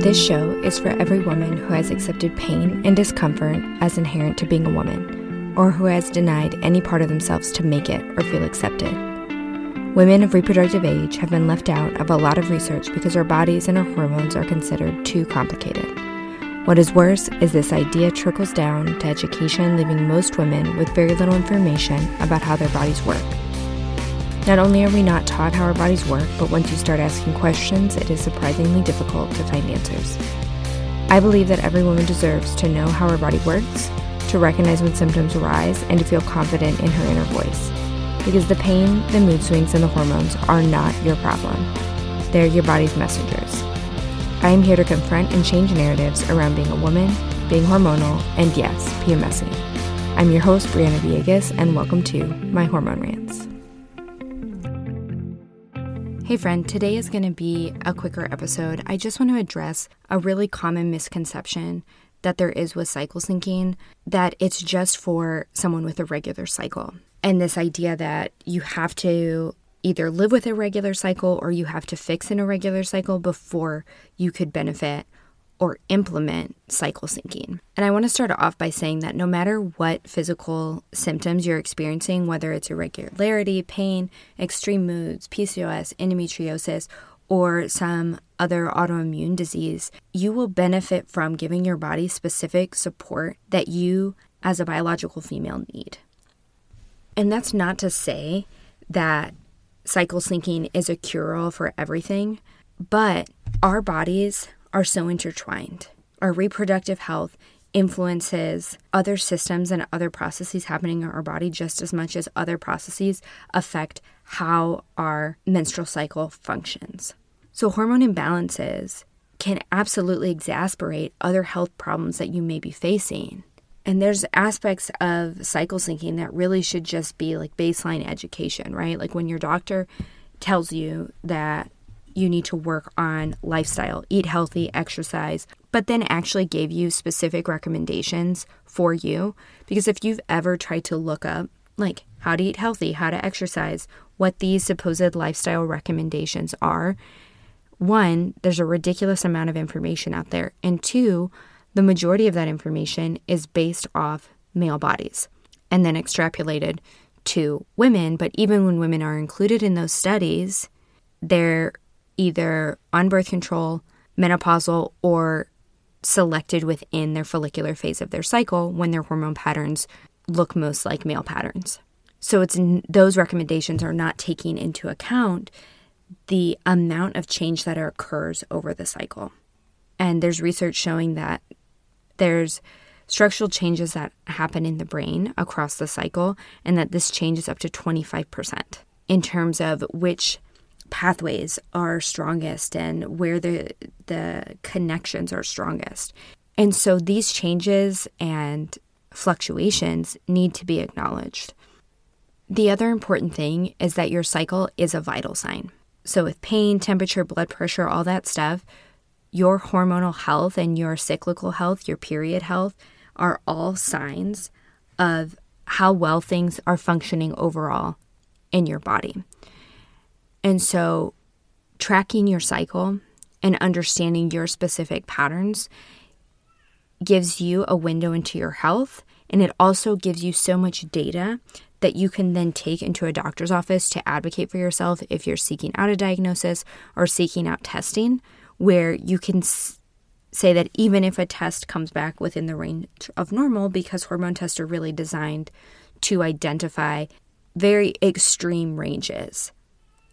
This show is for every woman who has accepted pain and discomfort as inherent to being a woman, or who has denied any part of themselves to make it or feel accepted. Women of reproductive age have been left out of a lot of research because our bodies and our hormones are considered too complicated. What is worse is this idea trickles down to education, leaving most women with very little information about how their bodies work. Not only are we not taught how our bodies work, but once you start asking questions, it is surprisingly difficult to find answers. I believe that every woman deserves to know how her body works, to recognize when symptoms arise, and to feel confident in her inner voice. Because the pain, the mood swings, and the hormones are not your problem. They're your body's messengers. I am here to confront and change narratives around being a woman, being hormonal, and yes, PMSing. I'm your host, Briana Villegas, and welcome to my Hormone Rants. Hey, friend, today is going to be a quicker episode. I just want to address a really common misconception that there is with cycle syncing that it's just for someone with a regular cycle. And this idea that you have to either live with a regular cycle or you have to fix an irregular cycle before you could benefit or implement cycle syncing. And I want to start off by saying that no matter what physical symptoms you're experiencing, whether it's irregularity, pain, extreme moods, PCOS, endometriosis, or some other autoimmune disease, you will benefit from giving your body specific support that you, as a biological female, need. And that's not to say that cycle syncing is a cure all for everything, but our bodies are so intertwined. Our reproductive health influences other systems and other processes happening in our body just as much as other processes affect how our menstrual cycle functions. So, hormone imbalances can absolutely exacerbate other health problems that you may be facing. And there's aspects of cycle syncing that really should just be like baseline education, right? Like when your doctor tells you that you need to work on lifestyle, eat healthy, exercise, but then actually gave you specific recommendations for you. Because if you've ever tried to look up, like, how to eat healthy, how to exercise, what these supposed lifestyle recommendations are, one, there's a ridiculous amount of information out there. And two, the majority of that information is based off male bodies and then extrapolated to women. But even when women are included in those studies, they're either on birth control, menopausal, or selected within their follicular phase of their cycle when their hormone patterns look most like male patterns. So it's those recommendations are not taking into account the amount of change that occurs over the cycle. And there's research showing that there's structural changes that happen in the brain across the cycle and that this changes up to 25% in terms of which pathways are strongest and where the the connections are strongest. And so these changes and fluctuations need to be acknowledged. The other important thing is that your cycle is a vital sign. So with pain, temperature, blood pressure, all that stuff, your hormonal health and your cyclical health, your period health are all signs of how well things are functioning overall in your body. And so, tracking your cycle and understanding your specific patterns gives you a window into your health. And it also gives you so much data that you can then take into a doctor's office to advocate for yourself if you're seeking out a diagnosis or seeking out testing, where you can s- say that even if a test comes back within the range of normal, because hormone tests are really designed to identify very extreme ranges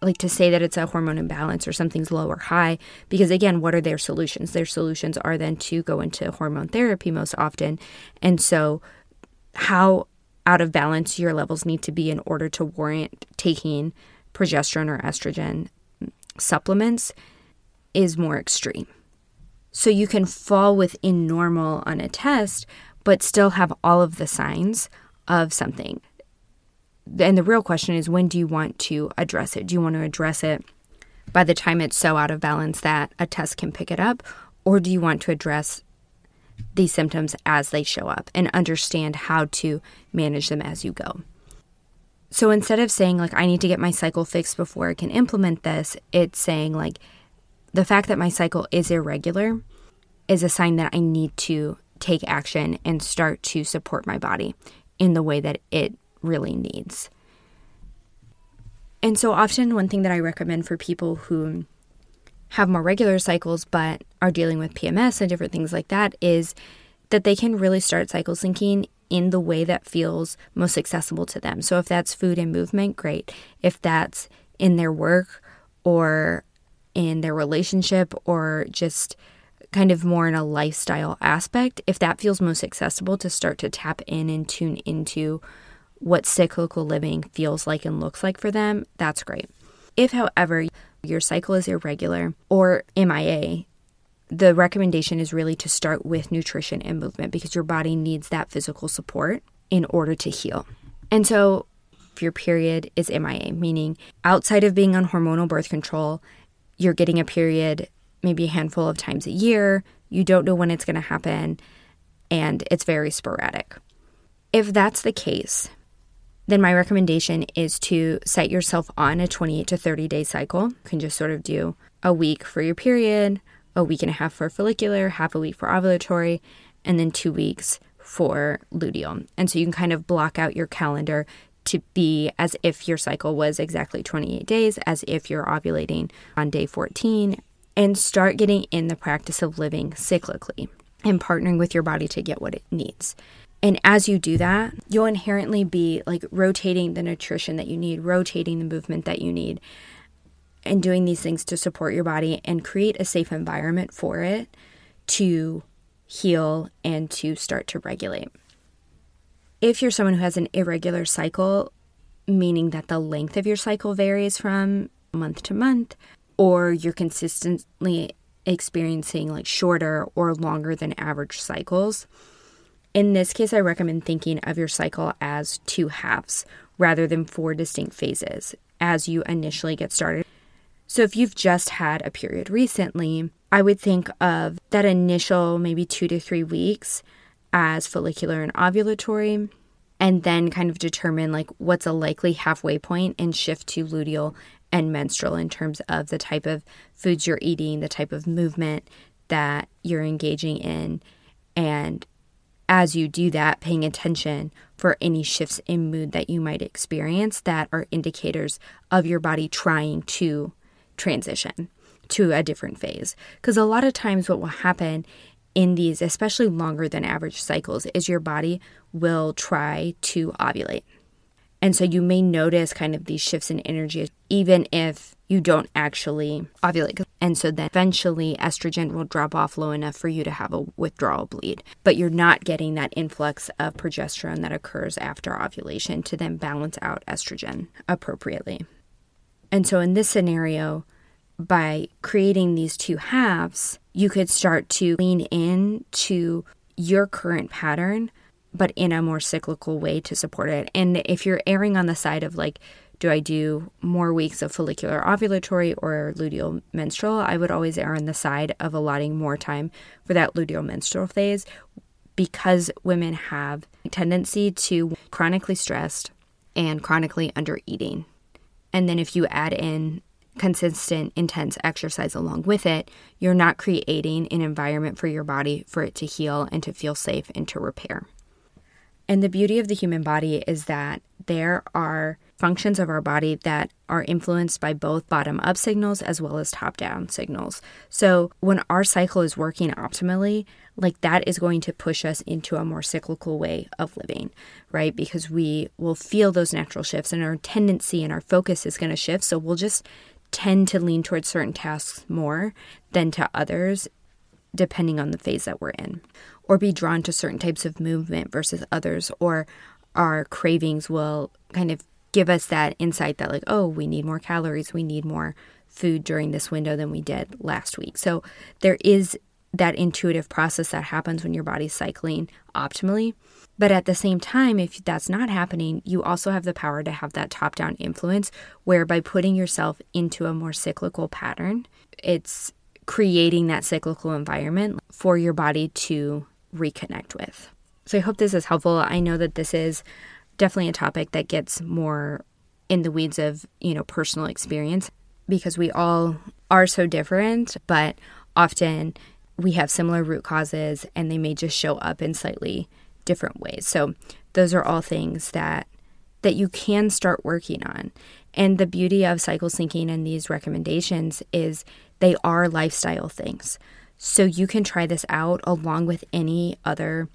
like to say that it's a hormone imbalance or something's low or high because again what are their solutions? Their solutions are then to go into hormone therapy most often. And so how out of balance your levels need to be in order to warrant taking progesterone or estrogen supplements is more extreme. So you can fall within normal on a test but still have all of the signs of something and the real question is when do you want to address it? Do you want to address it by the time it's so out of balance that a test can pick it up? Or do you want to address these symptoms as they show up and understand how to manage them as you go? So instead of saying, like, I need to get my cycle fixed before I can implement this, it's saying, like, the fact that my cycle is irregular is a sign that I need to take action and start to support my body in the way that it really needs. And so often, one thing that I recommend for people who have more regular cycles but are dealing with PMS and different things like that is that they can really start cycle syncing in the way that feels most accessible to them. So if that's food and movement, great. If that's in their work or in their relationship or just kind of more in a lifestyle aspect, if that feels most accessible to start to tap in and tune into what cyclical living feels like and looks like for them, that's great. If, however, your cycle is irregular or MIA, the recommendation is really to start with nutrition and movement because your body needs that physical support in order to heal. And so, if your period is MIA, meaning outside of being on hormonal birth control, you're getting a period maybe a handful of times a year, you don't know when it's going to happen, and it's very sporadic. If that's the case, then my recommendation is to set yourself on a 28 to 30 day cycle. You can just sort of do a week for your period, a week and a half for follicular, half a week for ovulatory, and then two weeks for luteal. And so you can kind of block out your calendar to be as if your cycle was exactly 28 days, as if you're ovulating on day 14, and start getting in the practice of living cyclically and partnering with your body to get what it needs. And as you do that, you'll inherently be like rotating the nutrition that you need, rotating the movement that you need, and doing these things to support your body and create a safe environment for it to heal and to start to regulate. If you're someone who has an irregular cycle, meaning that the length of your cycle varies from month to month, or you're consistently experiencing like shorter or longer than average cycles, in this case, I recommend thinking of your cycle as two halves rather than four distinct phases as you initially get started. So, if you've just had a period recently, I would think of that initial maybe two to three weeks as follicular and ovulatory, and then kind of determine like what's a likely halfway point and shift to luteal and menstrual in terms of the type of foods you're eating, the type of movement that you're engaging in, and as you do that, paying attention for any shifts in mood that you might experience that are indicators of your body trying to transition to a different phase. Because a lot of times, what will happen in these, especially longer than average cycles, is your body will try to ovulate. And so you may notice kind of these shifts in energy, even if you don't actually ovulate. And so then eventually estrogen will drop off low enough for you to have a withdrawal bleed. But you're not getting that influx of progesterone that occurs after ovulation to then balance out estrogen appropriately. And so in this scenario, by creating these two halves, you could start to lean in to your current pattern, but in a more cyclical way to support it. And if you're erring on the side of like, do I do more weeks of follicular ovulatory or luteal menstrual? I would always err on the side of allotting more time for that luteal menstrual phase because women have a tendency to chronically stressed and chronically under eating. And then if you add in consistent, intense exercise along with it, you're not creating an environment for your body for it to heal and to feel safe and to repair. And the beauty of the human body is that there are functions of our body that are influenced by both bottom up signals as well as top down signals. So when our cycle is working optimally, like that is going to push us into a more cyclical way of living, right? Because we will feel those natural shifts and our tendency and our focus is going to shift. So we'll just tend to lean towards certain tasks more than to others, depending on the phase that we're in, or be drawn to certain types of movement versus others, or our cravings will kind of give us that insight that, like, oh, we need more calories, we need more food during this window than we did last week. So there is that intuitive process that happens when your body's cycling optimally. But at the same time, if that's not happening, you also have the power to have that top down influence where by putting yourself into a more cyclical pattern, it's creating that cyclical environment for your body to reconnect with. So I hope this is helpful. I know that this is definitely a topic that gets more in the weeds of, you know, personal experience because we all are so different, but often we have similar root causes and they may just show up in slightly different ways. So those are all things that that you can start working on. And the beauty of cycle syncing and these recommendations is they are lifestyle things. So you can try this out along with any other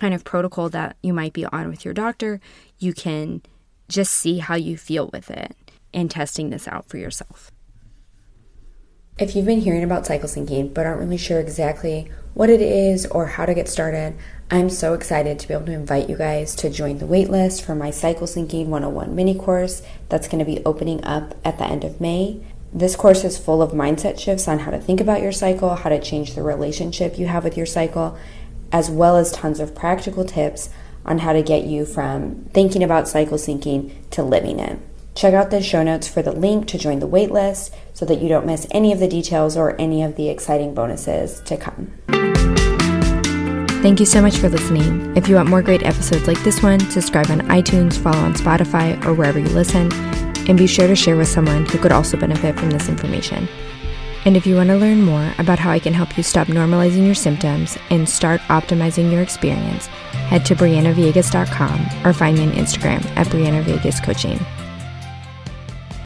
kind of protocol that you might be on with your doctor. You can just see how you feel with it and testing this out for yourself. If you've been hearing about cycle syncing but aren't really sure exactly what it is or how to get started, I'm so excited to be able to invite you guys to join the waitlist for my Cycle Syncing 101 mini course that's going to be opening up at the end of May. This course is full of mindset shifts on how to think about your cycle, how to change the relationship you have with your cycle, as well as tons of practical tips on how to get you from thinking about cycle syncing to living it. Check out the show notes for the link to join the waitlist so that you don't miss any of the details or any of the exciting bonuses to come. Thank you so much for listening. If you want more great episodes like this one, subscribe on iTunes, follow on Spotify, or wherever you listen, and be sure to share with someone who could also benefit from this information. And if you want to learn more about how I can help you stop normalizing your symptoms and start optimizing your experience, head to BrianaVillegas.com or find me on Instagram at Briana Villegas Coaching.